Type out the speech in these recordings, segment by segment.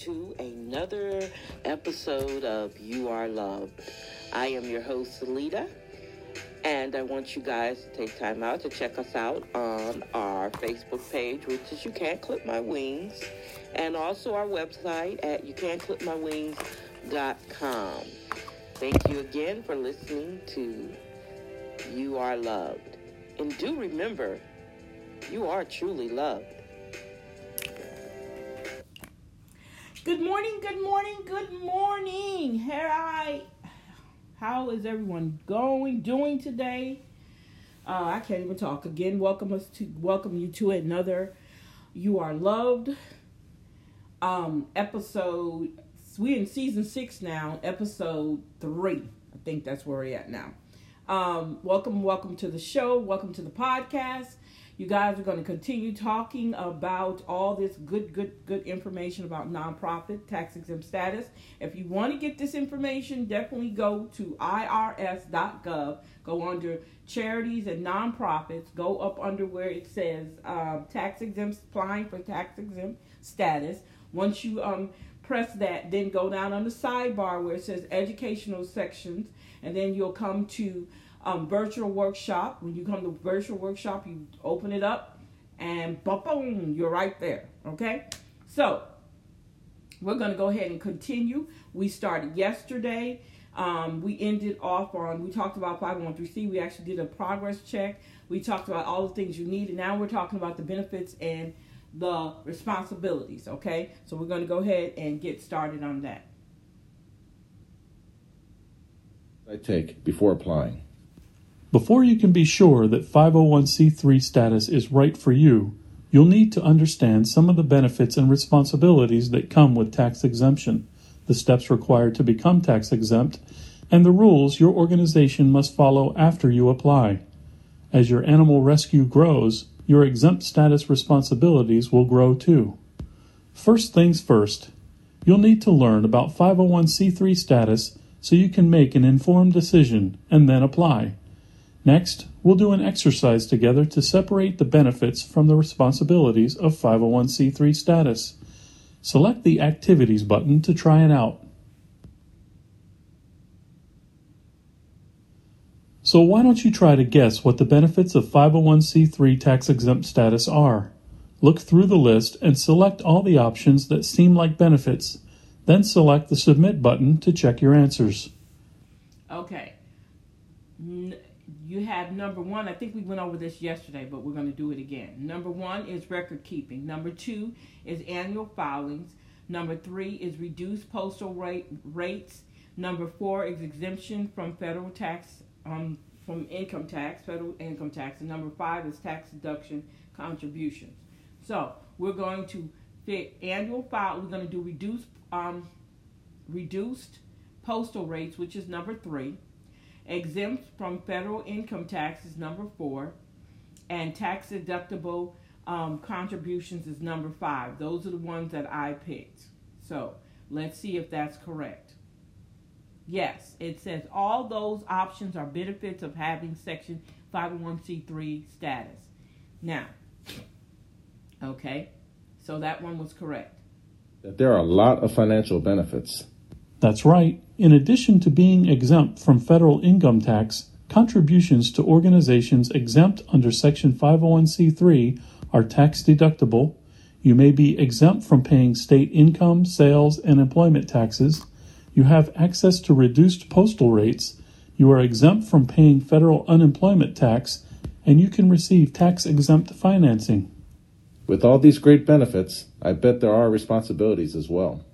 to another episode of You Are Loved. I am your host, Salita, and I want you guys to take time out to check us out on our Facebook page, which is You Can't Clip My Wings, and also our website at YouCan'tClipMyWings.com. Thank you again for listening to You Are Loved. And do remember, you are truly loved. Good morning, good morning, good morning. Here I how is everyone going, doing today? Uh, I can't even talk. Again, welcome us to welcome you to another You Are Loved um episode we in season six now, episode three. I think that's where we're at now. Um, welcome, welcome to the show. Welcome to the podcast. You guys are going to continue talking about all this good, good, good information about nonprofit tax exempt status. If you want to get this information, definitely go to irs.gov. Go under charities and nonprofits. Go up under where it says um, tax exempt, applying for tax exempt status. Once you um, press that, then go down on the sidebar where it says educational sections, and then you'll come to um, virtual workshop. When you come to virtual workshop, you open it up and boom, you're right there. Okay? So we're going to go ahead and continue. We started yesterday. Um, we ended off on, we talked about 501c. We actually did a progress check. We talked about all the things you need. And now we're talking about the benefits and the responsibilities. Okay? So we're going to go ahead and get started on that. I take before applying. Before you can be sure that 501c3 status is right for you, you'll need to understand some of the benefits and responsibilities that come with tax exemption, the steps required to become tax exempt, and the rules your organization must follow after you apply. As your animal rescue grows, your exempt status responsibilities will grow too. First things first, you'll need to learn about 501c3 status so you can make an informed decision and then apply. Next, we'll do an exercise together to separate the benefits from the responsibilities of 501c3 status. Select the Activities button to try it out. So why don't you try to guess what the benefits of 501c3 tax exempt status are? Look through the list and select all the options that seem like benefits. Then select the Submit button to check your answers. Okay you have number one, I think we went over this yesterday, but we're going to do it again. Number one is record keeping. Number two is annual filings. Number three is reduced postal rate rates. Number four is exemption from federal tax, um, from income tax, federal income tax. And number five is tax deduction contributions. So we're going to fit annual file. We're going to do reduced, um, reduced postal rates, which is number three exempt from federal income tax is number four, and tax deductible um, contributions is number five. Those are the ones that I picked. So let's see if that's correct. Yes, it says all those options are benefits of having Section 501c3 status. Now, okay, so that one was correct. There are a lot of financial benefits. That's right. In addition to being exempt from federal income tax, contributions to organizations exempt under Section 501c3 are tax deductible. You may be exempt from paying state income, sales, and employment taxes. You have access to reduced postal rates. You are exempt from paying federal unemployment tax, and you can receive tax exempt financing. With all these great benefits, I bet there are responsibilities as well.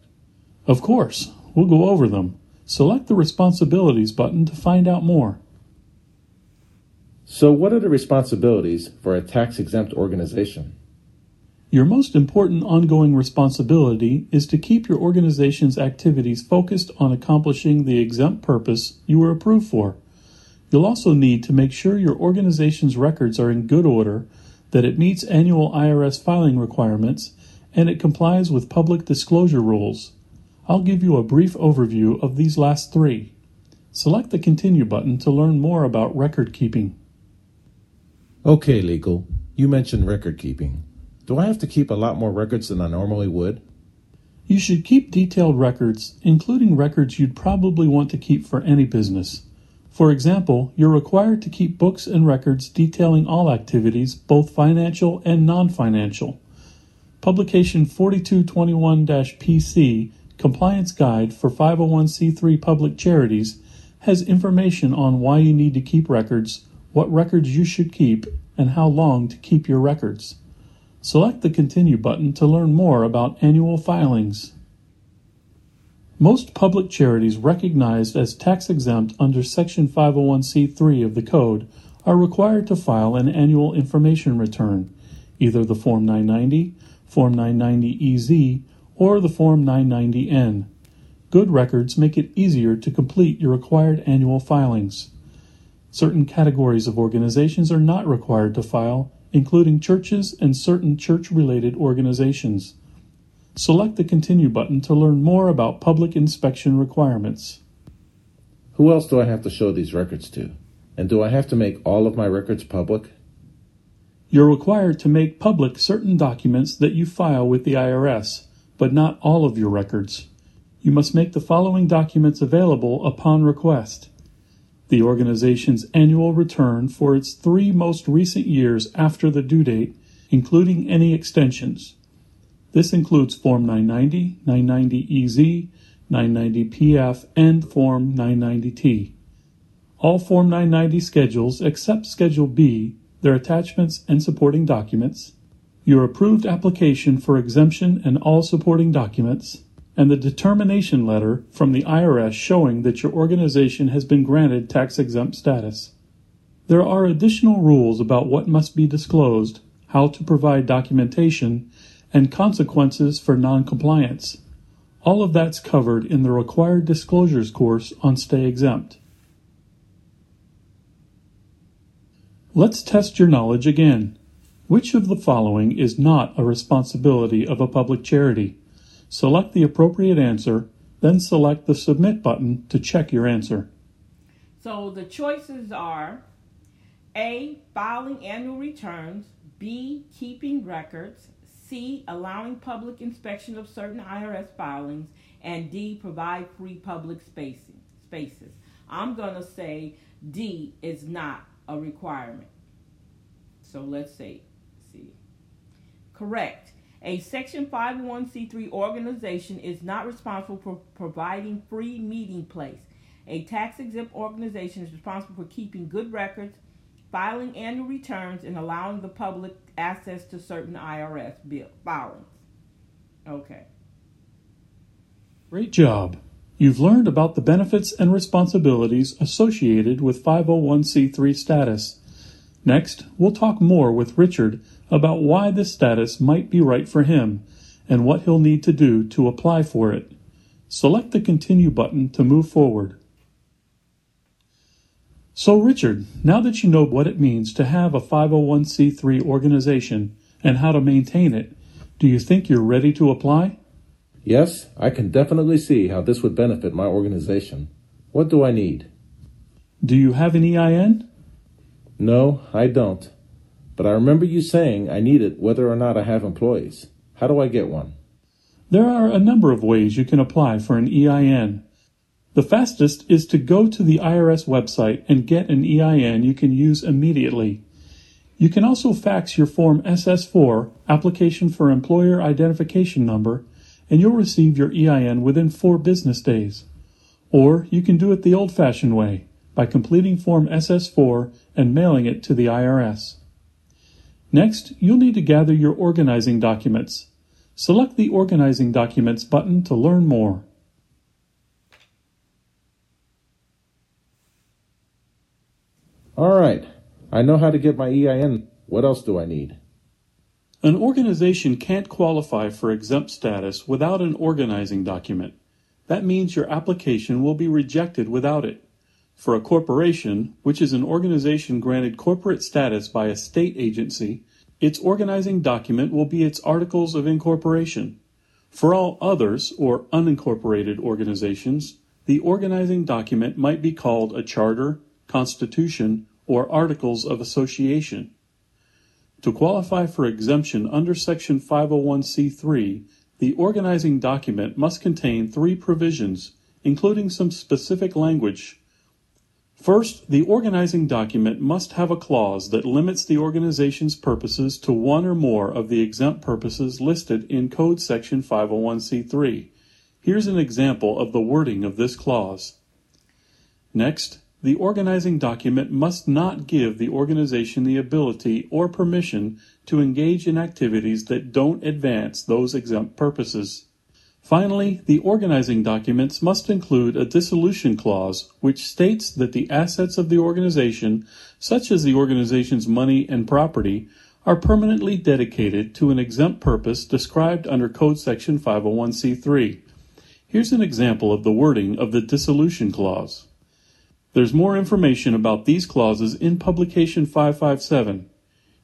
Of course. We'll go over them. Select the Responsibilities button to find out more. So, what are the responsibilities for a tax exempt organization? Your most important ongoing responsibility is to keep your organization's activities focused on accomplishing the exempt purpose you were approved for. You'll also need to make sure your organization's records are in good order, that it meets annual IRS filing requirements, and it complies with public disclosure rules. I'll give you a brief overview of these last three. Select the Continue button to learn more about record keeping. Okay, legal. You mentioned record keeping. Do I have to keep a lot more records than I normally would? You should keep detailed records, including records you'd probably want to keep for any business. For example, you're required to keep books and records detailing all activities, both financial and non financial. Publication 4221 PC, Compliance Guide for 501c3 Public Charities, has information on why you need to keep records, what records you should keep, and how long to keep your records. Select the Continue button to learn more about annual filings. Most public charities recognized as tax exempt under Section 501c3 of the Code are required to file an annual information return, either the Form 990, Form 990EZ, or the Form 990N. Good records make it easier to complete your required annual filings. Certain categories of organizations are not required to file, including churches and certain church related organizations. Select the Continue button to learn more about public inspection requirements. Who else do I have to show these records to? And do I have to make all of my records public? You're required to make public certain documents that you file with the IRS, but not all of your records. You must make the following documents available upon request the organization's annual return for its three most recent years after the due date, including any extensions. This includes Form 990, 990EZ, 990PF, and Form 990T. All Form 990 schedules except Schedule B, their attachments and supporting documents, your approved application for exemption and all supporting documents, and the determination letter from the IRS showing that your organization has been granted tax exempt status. There are additional rules about what must be disclosed, how to provide documentation, and consequences for noncompliance. All of that's covered in the required disclosures course on Stay Exempt. Let's test your knowledge again. Which of the following is not a responsibility of a public charity? Select the appropriate answer, then select the Submit button to check your answer. So the choices are A. Filing annual returns, B. Keeping records, C. Allowing public inspection of certain IRS filings. And D. Provide free public spacing, spaces. I'm going to say D is not a requirement. So let's say C. Correct. A Section 501c3 organization is not responsible for providing free meeting place. A tax exempt organization is responsible for keeping good records, filing annual returns, and allowing the public access to certain IRS bill filings. Okay. Great job. You've learned about the benefits and responsibilities associated with 501c3 status. Next, we'll talk more with Richard about why this status might be right for him and what he'll need to do to apply for it. Select the Continue button to move forward. So, Richard, now that you know what it means to have a 501c3 organization and how to maintain it, do you think you're ready to apply? Yes, I can definitely see how this would benefit my organization. What do I need? Do you have an EIN? No, I don't. But I remember you saying I need it whether or not I have employees. How do I get one? There are a number of ways you can apply for an EIN. The fastest is to go to the IRS website and get an EIN you can use immediately. You can also fax your Form SS4, Application for Employer Identification Number, and you'll receive your EIN within four business days. Or you can do it the old fashioned way by completing Form SS4 and mailing it to the IRS. Next, you'll need to gather your organizing documents. Select the Organizing Documents button to learn more. All right. I know how to get my EIN. What else do I need? An organization can't qualify for exempt status without an organizing document. That means your application will be rejected without it. For a corporation, which is an organization granted corporate status by a state agency, its organizing document will be its articles of incorporation. For all others, or unincorporated organizations, the organizing document might be called a charter, constitution, or articles of association. To qualify for exemption under Section 501c3, The organizing document must contain three provisions, including some specific language. First, the organizing document must have a clause that limits the organization's purposes to one or more of the exempt purposes listed in Code Section 501c3. Here's an example of the wording of this clause. Next, the organizing document must not give the organization the ability or permission to engage in activities that don't advance those exempt purposes. Finally, the organizing documents must include a dissolution clause which states that the assets of the organization, such as the organization's money and property, are permanently dedicated to an exempt purpose described under Code Section 501c3. Here's an example of the wording of the dissolution clause. There's more information about these clauses in Publication 557.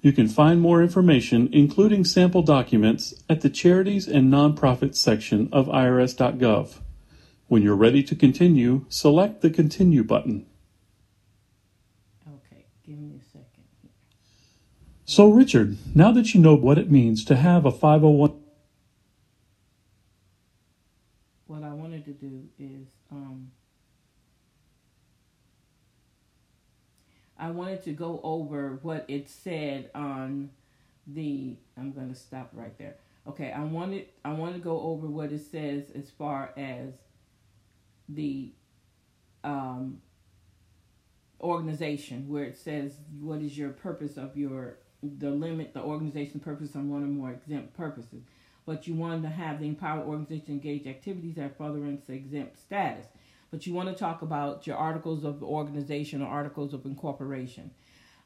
You can find more information, including sample documents, at the Charities and Nonprofits section of IRS.gov. When you're ready to continue, select the Continue button. Okay, give me a second. So, Richard, now that you know what it means to have a 501 What I wanted to do is um, I wanted to go over what it said on the. I'm going to stop right there. Okay, I wanted I want to go over what it says as far as the um, organization, where it says what is your purpose of your the limit the organization purpose on one or more exempt purposes. But you want to have the empowered organization engage activities that furtherance exempt status but you want to talk about your articles of organization or articles of incorporation.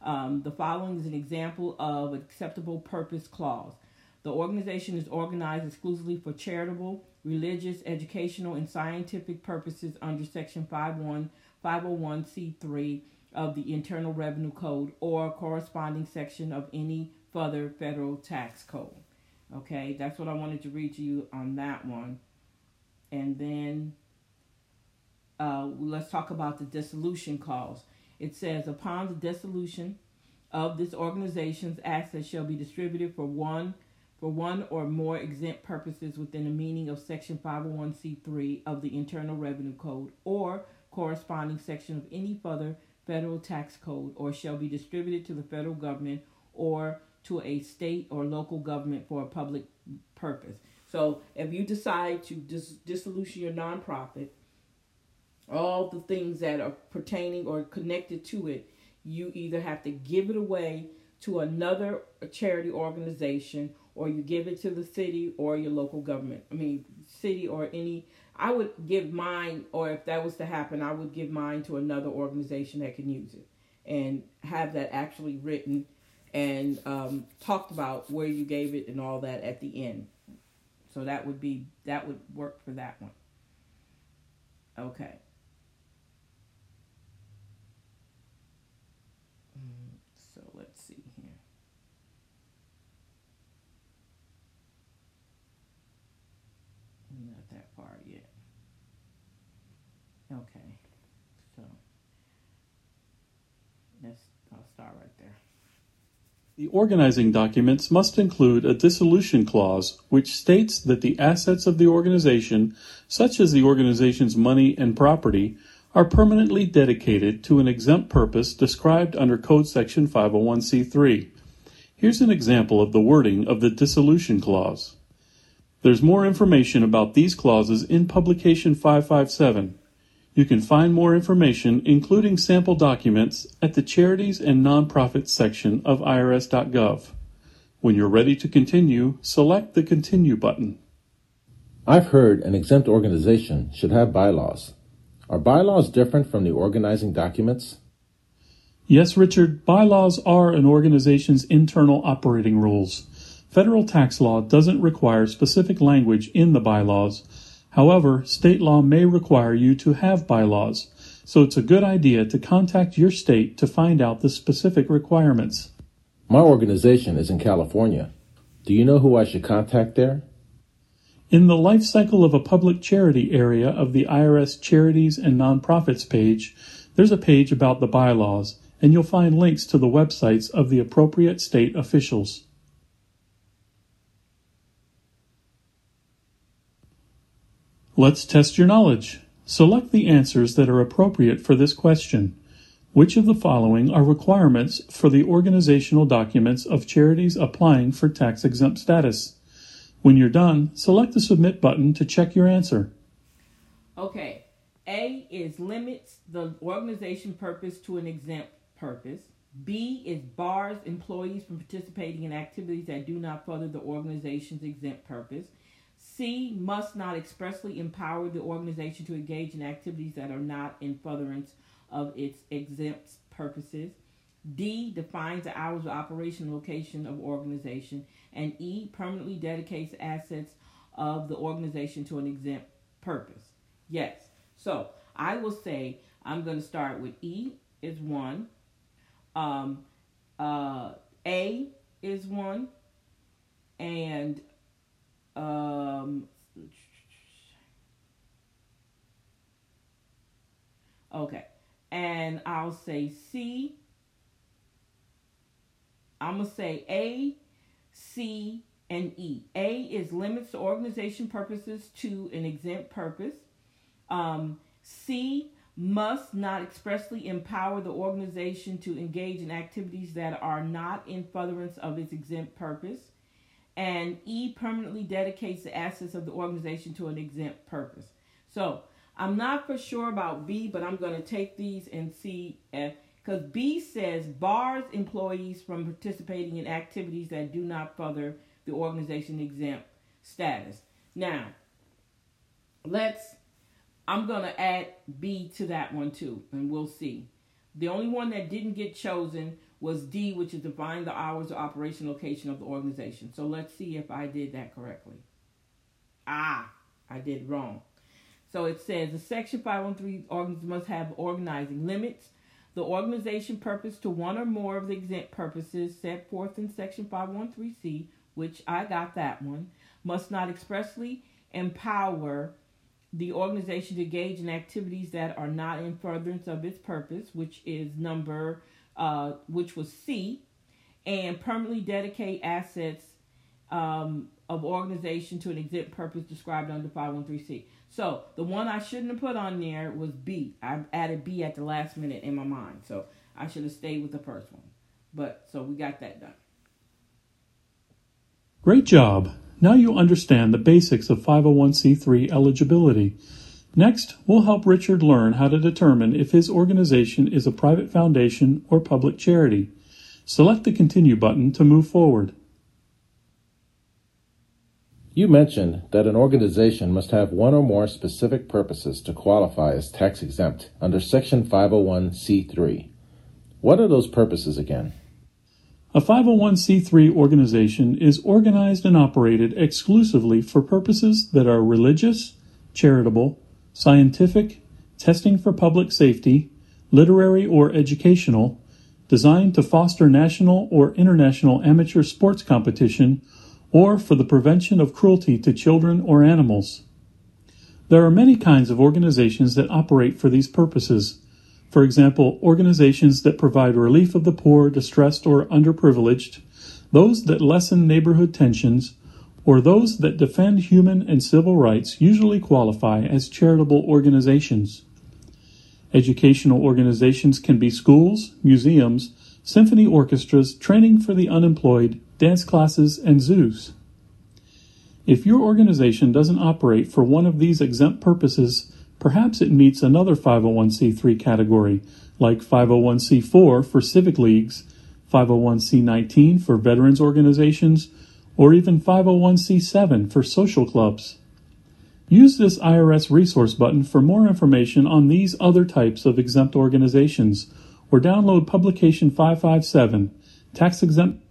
Um, the following is an example of acceptable purpose clause. The organization is organized exclusively for charitable, religious, educational, and scientific purposes under Section 51, 501c3 of the Internal Revenue Code or corresponding section of any further federal tax code. Okay, that's what I wanted to read to you on that one. And then uh, let's talk about the dissolution clause. It says, upon the dissolution of this organization's assets shall be distributed for one for one or more exempt purposes within the meaning of section 501c3 of the Internal Revenue Code or corresponding section of any further federal tax code or shall be distributed to the federal government or to a state or local government for a public purpose. So if you decide to dis- dissolution your nonprofit, all the things that are pertaining or connected to it, you either have to give it away to another charity organization or you give it to the city or your local government. I mean, city or any. I would give mine, or if that was to happen, I would give mine to another organization that can use it and have that actually written and um, talked about where you gave it and all that at the end. So that would be that would work for that one. Okay. Okay, so let's, I'll start right there. The organizing documents must include a dissolution clause which states that the assets of the organization, such as the organization's money and property, are permanently dedicated to an exempt purpose described under Code Section 501c3. Here's an example of the wording of the dissolution clause. There's more information about these clauses in Publication 557. You can find more information, including sample documents, at the Charities and Nonprofits section of IRS.gov. When you're ready to continue, select the Continue button. I've heard an exempt organization should have bylaws. Are bylaws different from the organizing documents? Yes, Richard, bylaws are an organization's internal operating rules. Federal tax law doesn't require specific language in the bylaws, However, state law may require you to have bylaws, so it's a good idea to contact your state to find out the specific requirements. My organization is in California. Do you know who I should contact there? In the life cycle of a public charity area of the IRS Charities and Nonprofits page, there's a page about the bylaws, and you'll find links to the websites of the appropriate state officials. Let's test your knowledge. Select the answers that are appropriate for this question. Which of the following are requirements for the organizational documents of charities applying for tax exempt status? When you're done, select the Submit button to check your answer. Okay. A is limits the organization purpose to an exempt purpose. B is bars employees from participating in activities that do not further the organization's exempt purpose. C must not expressly empower the organization to engage in activities that are not in furtherance of its exempt purposes. D defines the hours of operation location of organization. And E permanently dedicates assets of the organization to an exempt purpose. Yes. So I will say I'm going to start with E is one. Um, uh, A is one. And um, okay. And I'll say C. I'm going to say A, C, and E. A is limits the organization purposes to an exempt purpose. Um, C must not expressly empower the organization to engage in activities that are not in furtherance of its exempt purpose. And E permanently dedicates the assets of the organization to an exempt purpose. So I'm not for sure about B, but I'm going to take these and see because B says bars employees from participating in activities that do not further the organization exempt status. Now, let's I'm going to add B to that one too, and we'll see. The only one that didn't get chosen was D, which is define the hours of operation location of the organization. So let's see if I did that correctly. Ah, I did wrong. So it says the Section 513 organs must have organizing limits. The organization purpose to one or more of the exempt purposes set forth in Section 513C, which I got that one, must not expressly empower the organization to engage in activities that are not in furtherance of its purpose, which is number, uh, which was C, and permanently dedicate assets um, of organization to an exempt purpose described under 513C. So the one I shouldn't have put on there was B. I added B at the last minute in my mind, so I should have stayed with the first one. But so we got that done. Great job. Now you understand the basics of 501c3 eligibility. Next, we'll help Richard learn how to determine if his organization is a private foundation or public charity. Select the Continue button to move forward. You mentioned that an organization must have one or more specific purposes to qualify as tax exempt under Section 501c3. What are those purposes again? A 501c3 organization is organized and operated exclusively for purposes that are religious, charitable, scientific, testing for public safety, literary or educational, designed to foster national or international amateur sports competition, or for the prevention of cruelty to children or animals. There are many kinds of organizations that operate for these purposes. For example, organizations that provide relief of the poor, distressed, or underprivileged, those that lessen neighborhood tensions, or those that defend human and civil rights usually qualify as charitable organizations. Educational organizations can be schools, museums, symphony orchestras, training for the unemployed, dance classes, and zoos. If your organization doesn't operate for one of these exempt purposes, Perhaps it meets another 501c3 category, like 501c4 for civic leagues, 501c19 for veterans organizations, or even 501c7 for social clubs. Use this IRS resource button for more information on these other types of exempt organizations, or download Publication 557, Tax Exempt.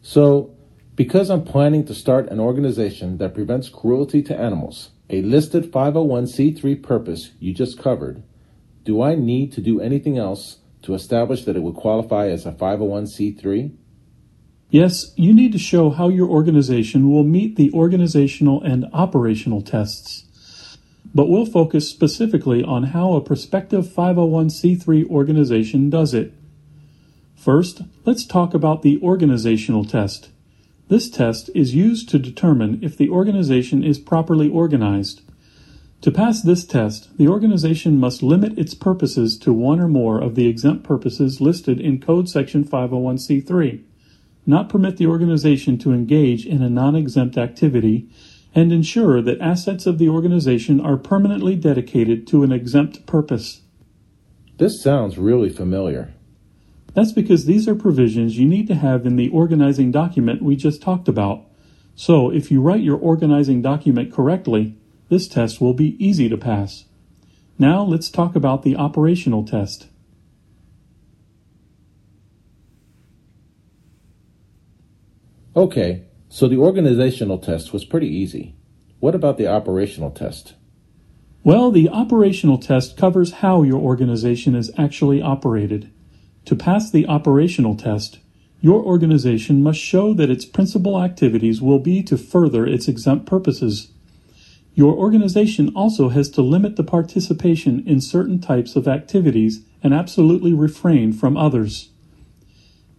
So, because I'm planning to start an organization that prevents cruelty to animals, a listed 501c3 purpose you just covered, do I need to do anything else to establish that it would qualify as a 501c3? Yes, you need to show how your organization will meet the organizational and operational tests. But we'll focus specifically on how a prospective 501c3 organization does it. First, let's talk about the organizational test. This test is used to determine if the organization is properly organized. To pass this test, the organization must limit its purposes to one or more of the exempt purposes listed in Code Section 501c3, not permit the organization to engage in a non exempt activity, and ensure that assets of the organization are permanently dedicated to an exempt purpose. This sounds really familiar. That's because these are provisions you need to have in the organizing document we just talked about. So if you write your organizing document correctly, this test will be easy to pass. Now let's talk about the operational test. Okay, so the organizational test was pretty easy. What about the operational test? Well, the operational test covers how your organization is actually operated. To pass the operational test, your organization must show that its principal activities will be to further its exempt purposes. Your organization also has to limit the participation in certain types of activities and absolutely refrain from others.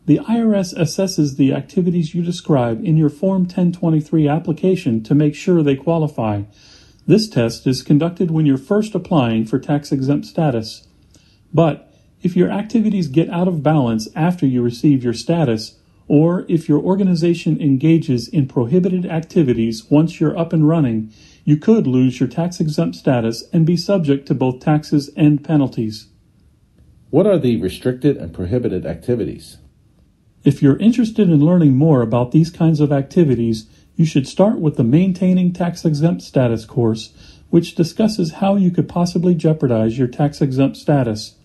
The IRS assesses the activities you describe in your Form 1023 application to make sure they qualify. This test is conducted when you're first applying for tax exempt status. But if your activities get out of balance after you receive your status, or if your organization engages in prohibited activities once you're up and running, you could lose your tax exempt status and be subject to both taxes and penalties. What are the restricted and prohibited activities? If you're interested in learning more about these kinds of activities, you should start with the Maintaining Tax Exempt Status course, which discusses how you could possibly jeopardize your tax exempt status.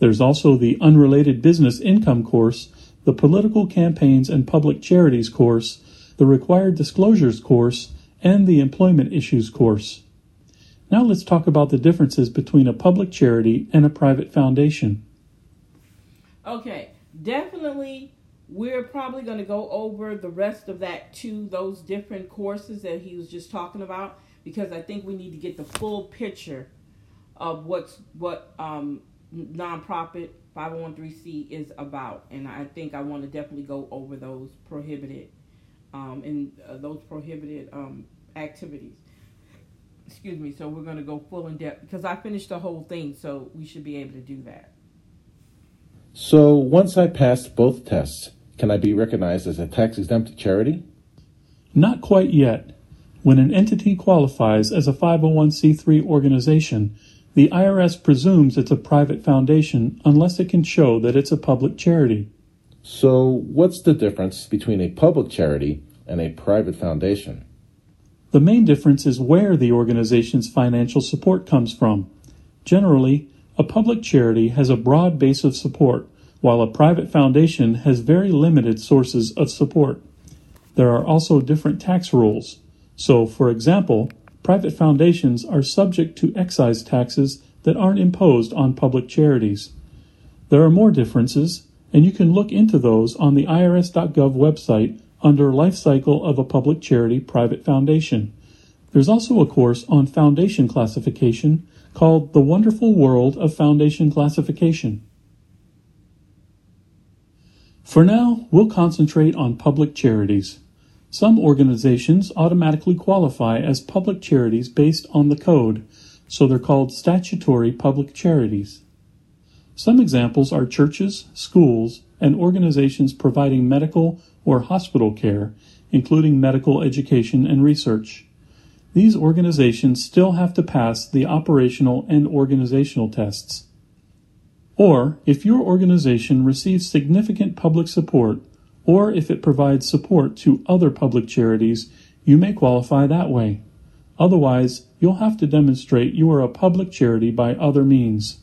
There's also the Unrelated Business Income course, the Political Campaigns and Public Charities course, the Required Disclosures course, and the Employment Issues course. Now let's talk about the differences between a public charity and a private foundation. Okay, definitely we're probably going to go over the rest of that to those different courses that he was just talking about, because I think we need to get the full picture of what's what um, nonprofit 501c is about, and I think I want to definitely go over those prohibited um, and uh, those prohibited um, activities. Excuse me. So we're going to go full in depth because I finished the whole thing, so we should be able to do that. So once I passed both tests, can I be recognized as a tax exempt charity? Not quite yet. When an entity qualifies as a 501c3 organization, the IRS presumes it's a private foundation unless it can show that it's a public charity. So, what's the difference between a public charity and a private foundation? The main difference is where the organization's financial support comes from. Generally, a public charity has a broad base of support, while a private foundation has very limited sources of support. There are also different tax rules. So, for example, private foundations are subject to excise taxes that aren't imposed on public charities. There are more differences, and you can look into those on the IRS.gov website under Life Cycle of a Public Charity Private Foundation. There's also a course on foundation classification called The Wonderful World of Foundation Classification. For now, we'll concentrate on public charities. Some organizations automatically qualify as public charities based on the code, so they're called statutory public charities. Some examples are churches, schools, and organizations providing medical or hospital care, including medical education and research. These organizations still have to pass the operational and organizational tests. Or, if your organization receives significant public support or if it provides support to other public charities, you may qualify that way. Otherwise, you'll have to demonstrate you are a public charity by other means.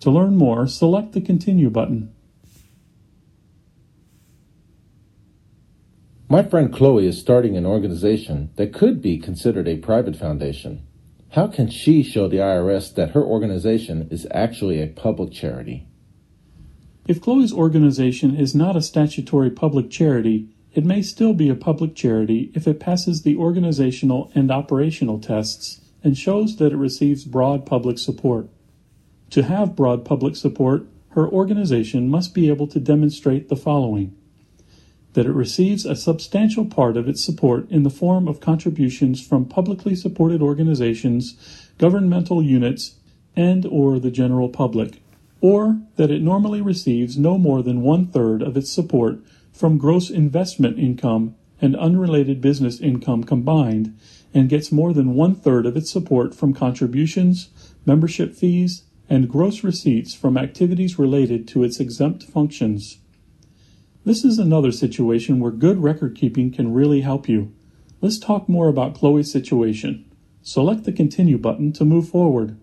To learn more, select the Continue button. My friend Chloe is starting an organization that could be considered a private foundation. How can she show the IRS that her organization is actually a public charity? If Chloe's organization is not a statutory public charity, it may still be a public charity if it passes the organizational and operational tests and shows that it receives broad public support. To have broad public support, her organization must be able to demonstrate the following that it receives a substantial part of its support in the form of contributions from publicly supported organizations, governmental units, and or the general public, or that it normally receives no more than one-third of its support from gross investment income and unrelated business income combined, and gets more than one-third of its support from contributions, membership fees, and gross receipts from activities related to its exempt functions. This is another situation where good record keeping can really help you. Let's talk more about Chloe's situation. Select the Continue button to move forward.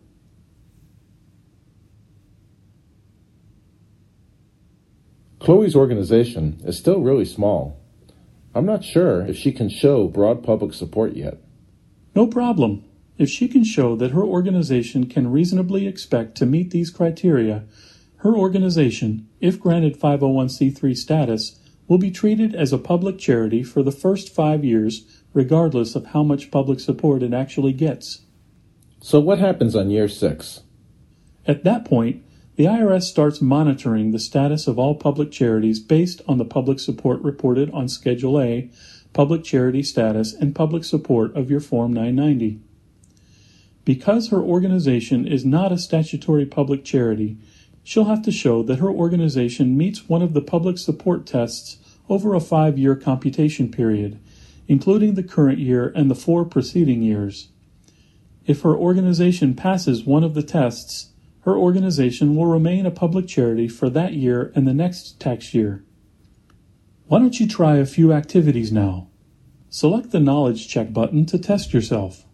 Chloe's organization is still really small. I'm not sure if she can show broad public support yet. No problem. If she can show that her organization can reasonably expect to meet these criteria, her organization, if granted 501c3 status, will be treated as a public charity for the first five years, regardless of how much public support it actually gets. So, what happens on year six? At that point, the IRS starts monitoring the status of all public charities based on the public support reported on Schedule A, public charity status, and public support of your Form 990. Because her organization is not a statutory public charity, she'll have to show that her organization meets one of the public support tests over a five year computation period, including the current year and the four preceding years. If her organization passes one of the tests, her organization will remain a public charity for that year and the next tax year. Why don't you try a few activities now? Select the Knowledge Check button to test yourself.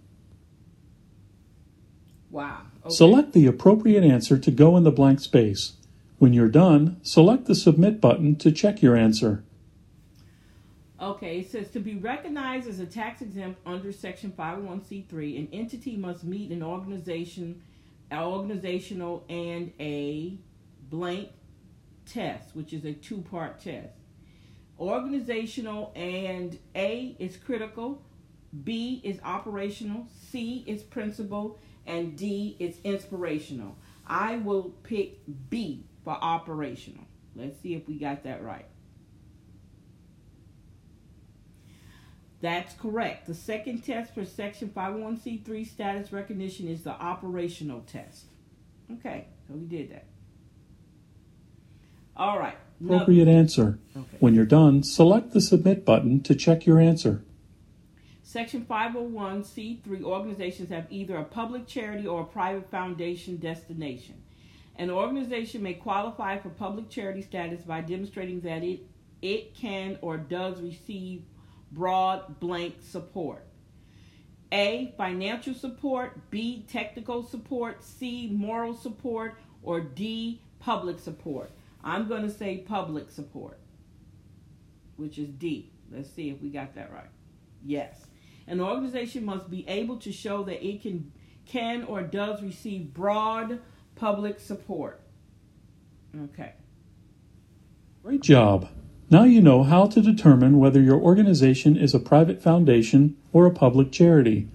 Wow. Okay. Select the appropriate answer to go in the blank space. When you're done, select the Submit button to check your answer. Okay, it says to be recognized as a tax exempt under Section 501c3, an entity must meet an organizational, organizational, and a blank test, which is a two part test. Organizational and A is critical, B is operational, C is principal, and D is inspirational. I will pick B for operational. Let's see if we got that right. That's correct. The second test for Section 501c3 status recognition is the operational test. Okay, so we did that. All right. Appropriate answer. Okay. When you're done, select the Submit button to check your answer. Section 501c3 organizations have either a public charity or a private foundation destination. An organization may qualify for public charity status by demonstrating that it, it can or does receive broad blank support. A. Financial support. B. Technical support. C. Moral support. Or D. Public support. I'm going to say public support, which is D. Let's see if we got that right. Yes. An organization must be able to show that it can can or does receive broad public support. Okay. Great job. Now you know how to determine whether your organization is a private foundation or a public charity.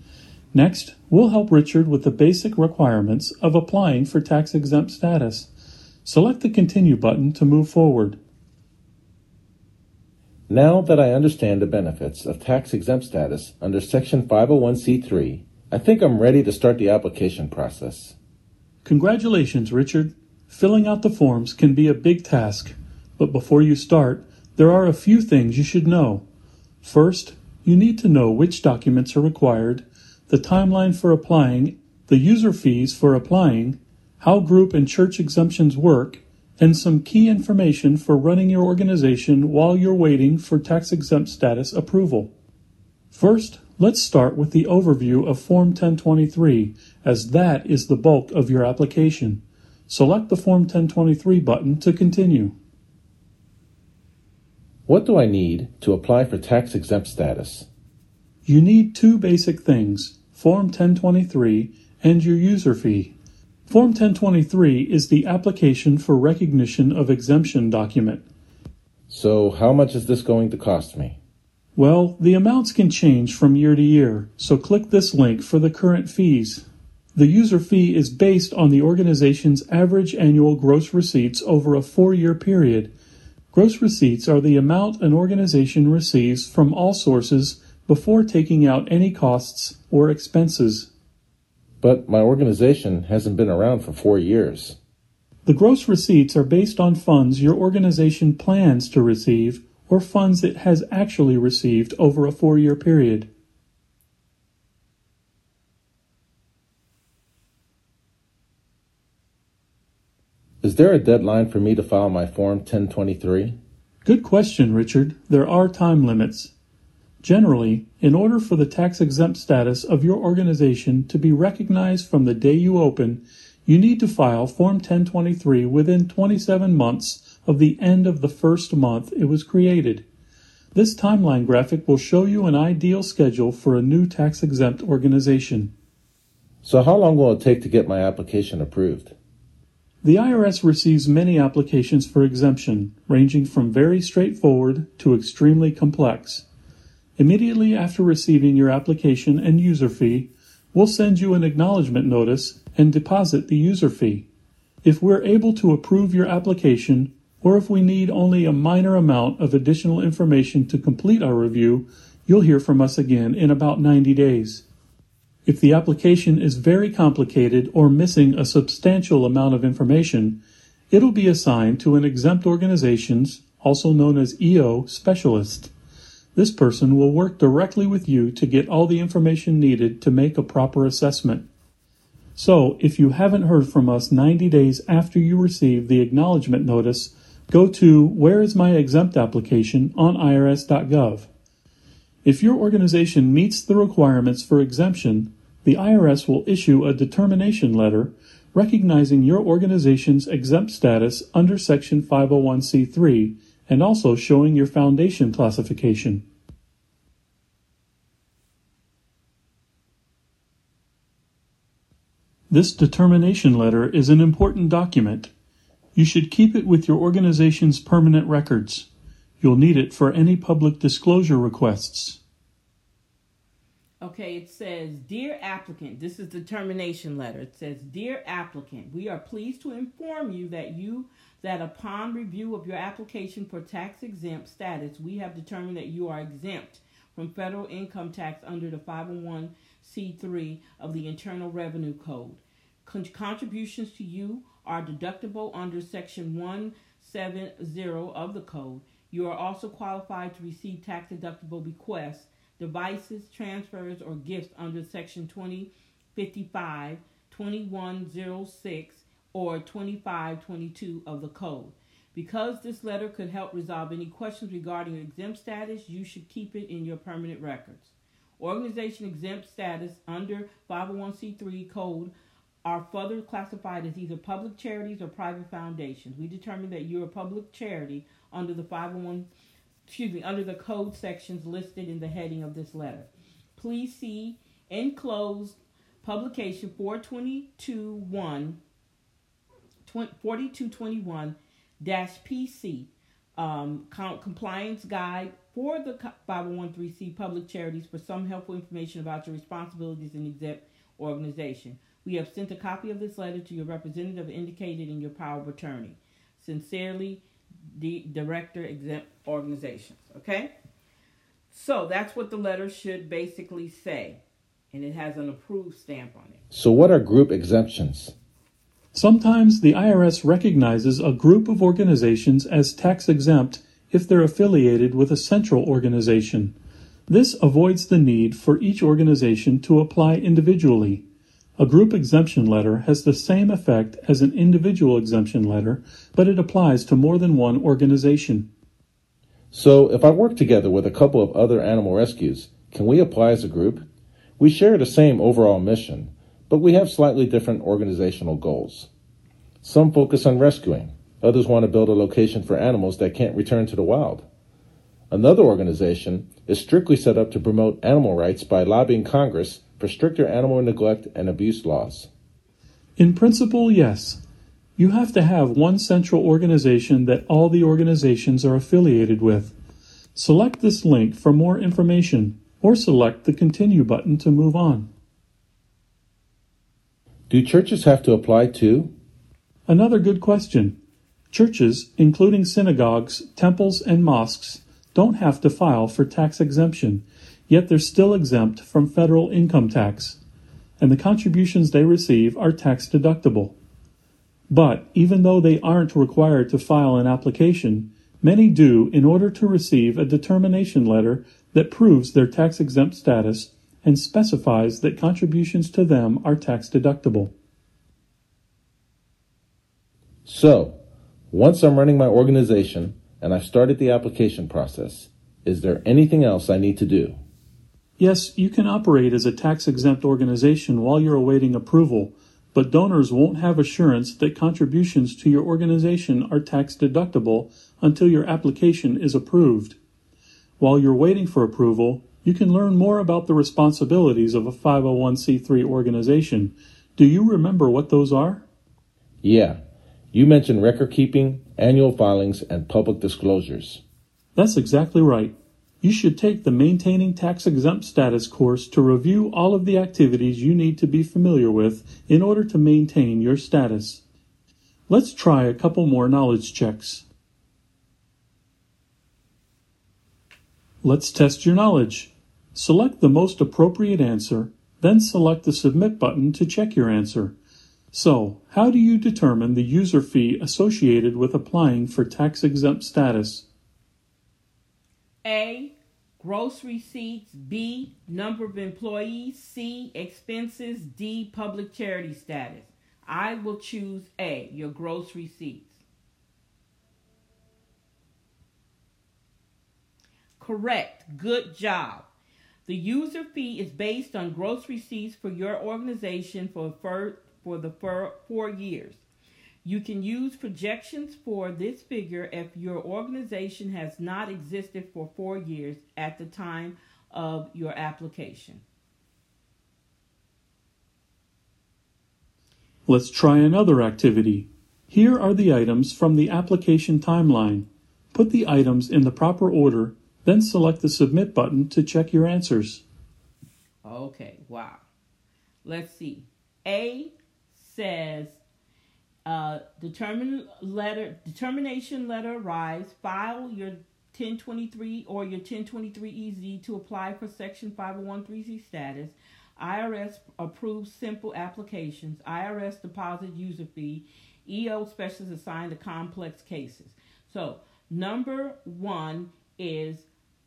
Next, we'll help Richard with the basic requirements of applying for tax exempt status. Select the Continue button to move forward. Now that I understand the benefits of tax exempt status under Section 501c3, I think I'm ready to start the application process. Congratulations, Richard. Filling out the forms can be a big task, but before you start, there are a few things you should know. First, you need to know which documents are required, the timeline for applying, the user fees for applying, how group and church exemptions work, and some key information for running your organization while you're waiting for tax exempt status approval. First, let's start with the overview of Form 1023, as that is the bulk of your application. Select the Form 1023 button to continue. What do I need to apply for tax exempt status? You need two basic things Form 1023 and your user fee. Form 1023 is the application for recognition of exemption document. So, how much is this going to cost me? Well, the amounts can change from year to year, so click this link for the current fees. The user fee is based on the organization's average annual gross receipts over a four year period. Gross receipts are the amount an organization receives from all sources before taking out any costs or expenses. But my organization hasn't been around for four years. The gross receipts are based on funds your organization plans to receive or funds it has actually received over a four year period. Is there a deadline for me to file my Form 1023? Good question, Richard. There are time limits. Generally, in order for the tax exempt status of your organization to be recognized from the day you open, you need to file Form 1023 within 27 months of the end of the first month it was created. This timeline graphic will show you an ideal schedule for a new tax exempt organization. So, how long will it take to get my application approved? The IRS receives many applications for exemption, ranging from very straightforward to extremely complex. Immediately after receiving your application and user fee, we'll send you an acknowledgement notice and deposit the user fee. If we're able to approve your application, or if we need only a minor amount of additional information to complete our review, you'll hear from us again in about 90 days. If the application is very complicated or missing a substantial amount of information, it'll be assigned to an exempt organizations, also known as EO, specialist. This person will work directly with you to get all the information needed to make a proper assessment. So, if you haven't heard from us 90 days after you receive the acknowledgement notice, go to Where is my exempt application on irs.gov. If your organization meets the requirements for exemption, the IRS will issue a determination letter recognizing your organization's exempt status under Section 501c3 and also showing your foundation classification. This determination letter is an important document. You should keep it with your organization's permanent records. You'll need it for any public disclosure requests. Okay, it says, Dear applicant, this is the termination letter. It says, Dear applicant, we are pleased to inform you that you that upon review of your application for tax exempt status, we have determined that you are exempt from federal income tax under the 501c3 of the Internal Revenue Code. Con- contributions to you are deductible under section 170 of the code. You are also qualified to receive tax deductible bequests, devises, transfers, or gifts under section 2055, 2106, or 2522 of the code. Because this letter could help resolve any questions regarding exempt status, you should keep it in your permanent records. Organization exempt status under 501c3 code are further classified as either public charities or private foundations. We determine that you're a public charity under the 501 excuse me, under the code sections listed in the heading of this letter. Please see enclosed publication 4221 4221 PC um, compliance guide for the 501c public charities for some helpful information about your responsibilities in exempt organization. We have sent a copy of this letter to your representative indicated in your power of attorney. Sincerely, the director exempt organizations. Okay? So that's what the letter should basically say. And it has an approved stamp on it. So, what are group exemptions? Sometimes the IRS recognizes a group of organizations as tax exempt if they're affiliated with a central organization. This avoids the need for each organization to apply individually. A group exemption letter has the same effect as an individual exemption letter, but it applies to more than one organization. So, if I work together with a couple of other animal rescues, can we apply as a group? We share the same overall mission, but we have slightly different organizational goals. Some focus on rescuing, others want to build a location for animals that can't return to the wild. Another organization is strictly set up to promote animal rights by lobbying Congress for stricter animal neglect and abuse laws? In principle, yes. You have to have one central organization that all the organizations are affiliated with. Select this link for more information or select the Continue button to move on. Do churches have to apply too? Another good question. Churches, including synagogues, temples, and mosques, don't have to file for tax exemption, yet they're still exempt from federal income tax, and the contributions they receive are tax deductible. But even though they aren't required to file an application, many do in order to receive a determination letter that proves their tax exempt status and specifies that contributions to them are tax deductible. So, once I'm running my organization and I've started the application process, is there anything else I need to do? Yes, you can operate as a tax exempt organization while you're awaiting approval, but donors won't have assurance that contributions to your organization are tax deductible until your application is approved. While you're waiting for approval, you can learn more about the responsibilities of a 501c3 organization. Do you remember what those are? Yeah, you mentioned record keeping, annual filings, and public disclosures. That's exactly right. You should take the Maintaining Tax Exempt Status course to review all of the activities you need to be familiar with in order to maintain your status. Let's try a couple more knowledge checks. Let's test your knowledge. Select the most appropriate answer, then select the Submit button to check your answer. So, how do you determine the user fee associated with applying for tax exempt status? A. Gross receipts. B. Number of employees. C. Expenses. D. Public charity status. I will choose A. Your gross receipts. Correct. Good job. The user fee is based on gross receipts for your organization for, for, for the for four years. You can use projections for this figure if your organization has not existed for four years at the time of your application. Let's try another activity. Here are the items from the application timeline. Put the items in the proper order then select the Submit button to check your answers. Okay, wow. Let's see. A says uh, determine letter determination letter arrives. File your 1023 or your 1023 EZ to apply for Section 5013Z status. IRS approves simple applications. IRS deposit user fee. EO specialists assigned to complex cases. So number one is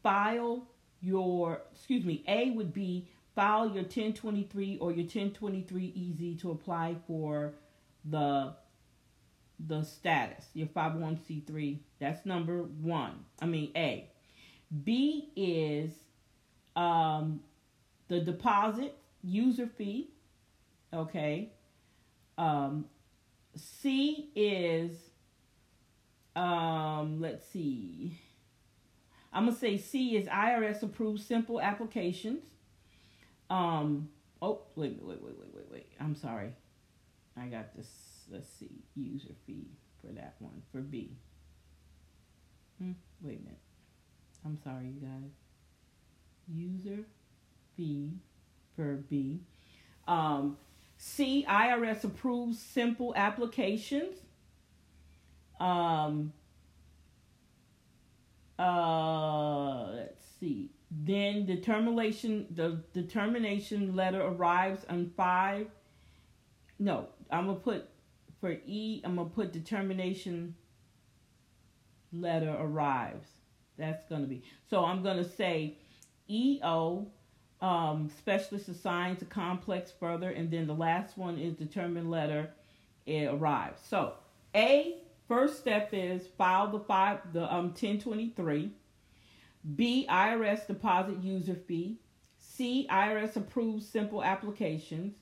file your, excuse me, A would be file your 1023 or your 1023 EZ to apply for the the status, your 501c3. That's number one. I mean, A. B is um, the deposit user fee. Okay. Um, C is, um, let's see. I'm gonna say C is IRS approved simple applications. Um. Oh, wait, wait, wait, wait, wait, wait. I'm sorry. I got this. Let's see. User fee for that one for B. Hmm, wait a minute. I'm sorry, you guys. User fee for B. Um, C, IRS approved simple applications. Um, uh, let's see. Then determination the determination letter arrives on five. No, I'm gonna put for E. I'm gonna put determination letter arrives. That's gonna be so. I'm gonna say EO um, specialist assigned to complex further, and then the last one is determined letter it arrives. So A First step is file the five the um 1023. B IRS deposit user fee. C IRS approves simple applications.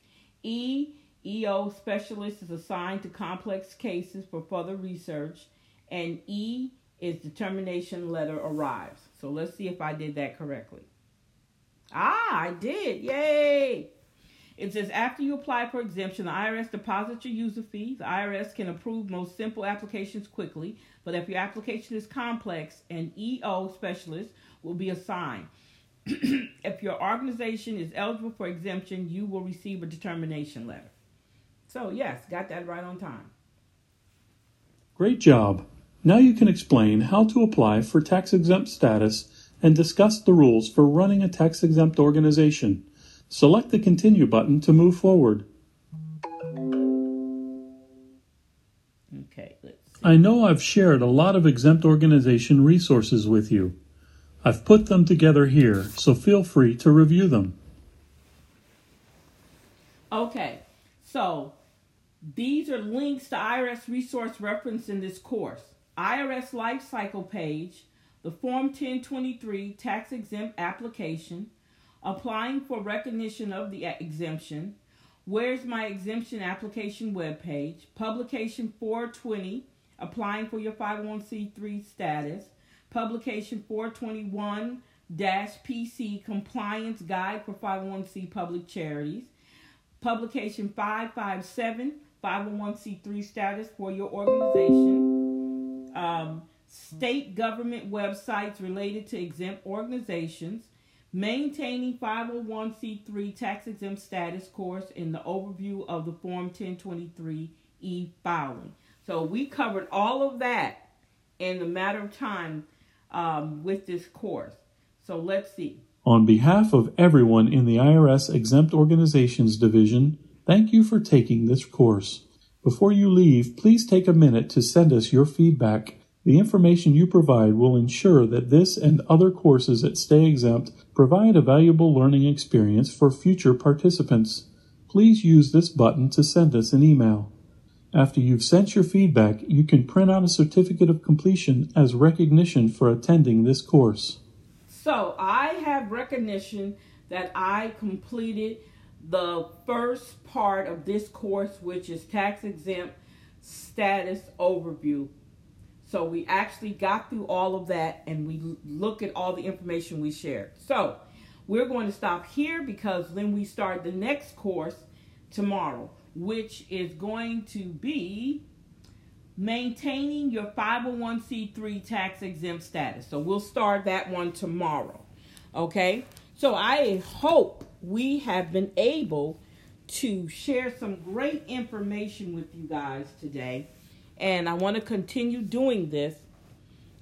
E EO specialist is assigned to complex cases for further research. And E is determination letter arrives. So let's see if I did that correctly. Ah, I did. Yay! It says after you apply for exemption, the IRS deposits your user fee. The IRS can approve most simple applications quickly, but if your application is complex, an EO specialist will be assigned. if your organization is eligible for exemption, you will receive a determination letter. So, yes, got that right on time. Great job. Now you can explain how to apply for tax exempt status and discuss the rules for running a tax exempt organization. Select the Continue button to move forward. Okay, let's see. I know I've shared a lot of exempt organization resources with you. I've put them together here, so feel free to review them. Okay, so these are links to IRS resource reference in this course. IRS Life Cycle page, the Form 1023 tax exempt application, applying for recognition of the exemption, where's my exemption application webpage, publication 420, applying for your 501c3 status, publication 421 PC compliance guide for 501c public charities, publication 557 501c3 status for your organization, um, state government websites related to exempt organizations, maintaining 501c3 tax exempt status course in the overview of the Form 1023 e filing. So we covered all of that in the matter of time um, with this course. So let's see. On behalf of everyone in the IRS Exempt Organizations Division, thank you for taking this course. Before you leave, please take a minute to send us your feedback. The information you provide will ensure that this and other courses at Stay Exempt provide a valuable learning experience for future participants. Please use this button to send us an email. After you've sent your feedback, you can print out a certificate of completion as recognition for attending this course. So I have recognition that I completed the first part of this course, which is tax exempt status overview. So we actually got through all of that and we look at all the information we shared. So we're going to stop here because then we start the next course tomorrow, which is going to be maintaining your 501c3 tax exempt status. So we'll start that one tomorrow. Okay? So I hope we have been able to share some great information with you guys today. And I want to continue doing this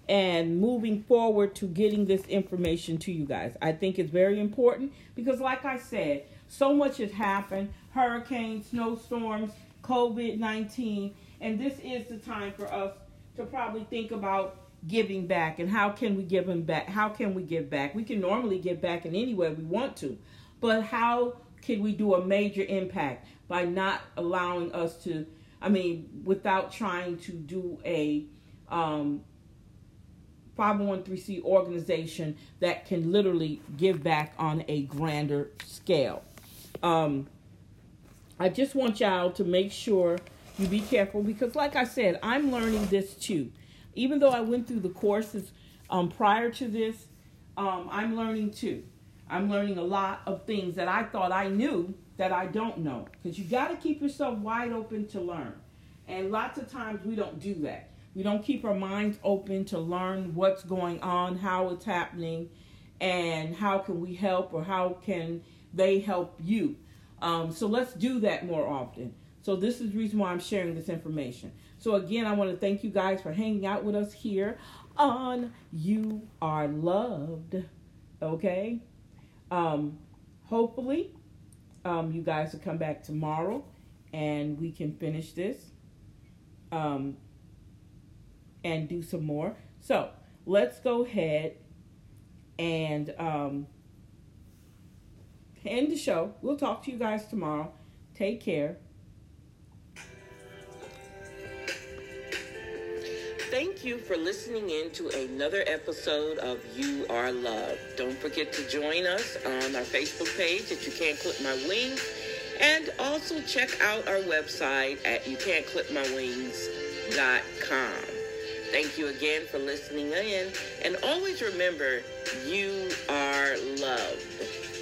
and moving forward to getting this information to you guys. I think it's very important because, like I said, so much has happened hurricanes, snowstorms, COVID 19 and this is the time for us to probably think about giving back and how can we give them back? How can we give back? We can normally give back in any way we want to, but how can we do a major impact by not allowing us to, I mean, without trying to do a um, 501c organization that can literally give back on a grander scale. Um, I just want y'all to make sure you be careful because, like I said, I'm learning this too. Even though I went through the courses um, prior to this, um, I'm learning too. I'm learning a lot of things that I thought I knew that I don't know because you got to keep yourself wide open to learn. And lots of times we don't do that. We don't keep our minds open to learn what's going on, how it's happening, and how can we help or how can they help you. Um, so let's do that more often. So this is the reason why I'm sharing this information. So again, I want to thank you guys for hanging out with us here on You Are Loved. Okay? Um, hopefully, um, you guys to come back tomorrow and we can finish this um, and do some more. So let's go ahead and um, end the show. We'll talk to you guys tomorrow. Take care. Thank you for listening in to another episode of You Are Loved. Don't forget to join us on our Facebook page at You Can't Clip My Wings. And also check out our website at youcan'tclipmywings.com. Thank you again for listening in. And always remember, you are loved.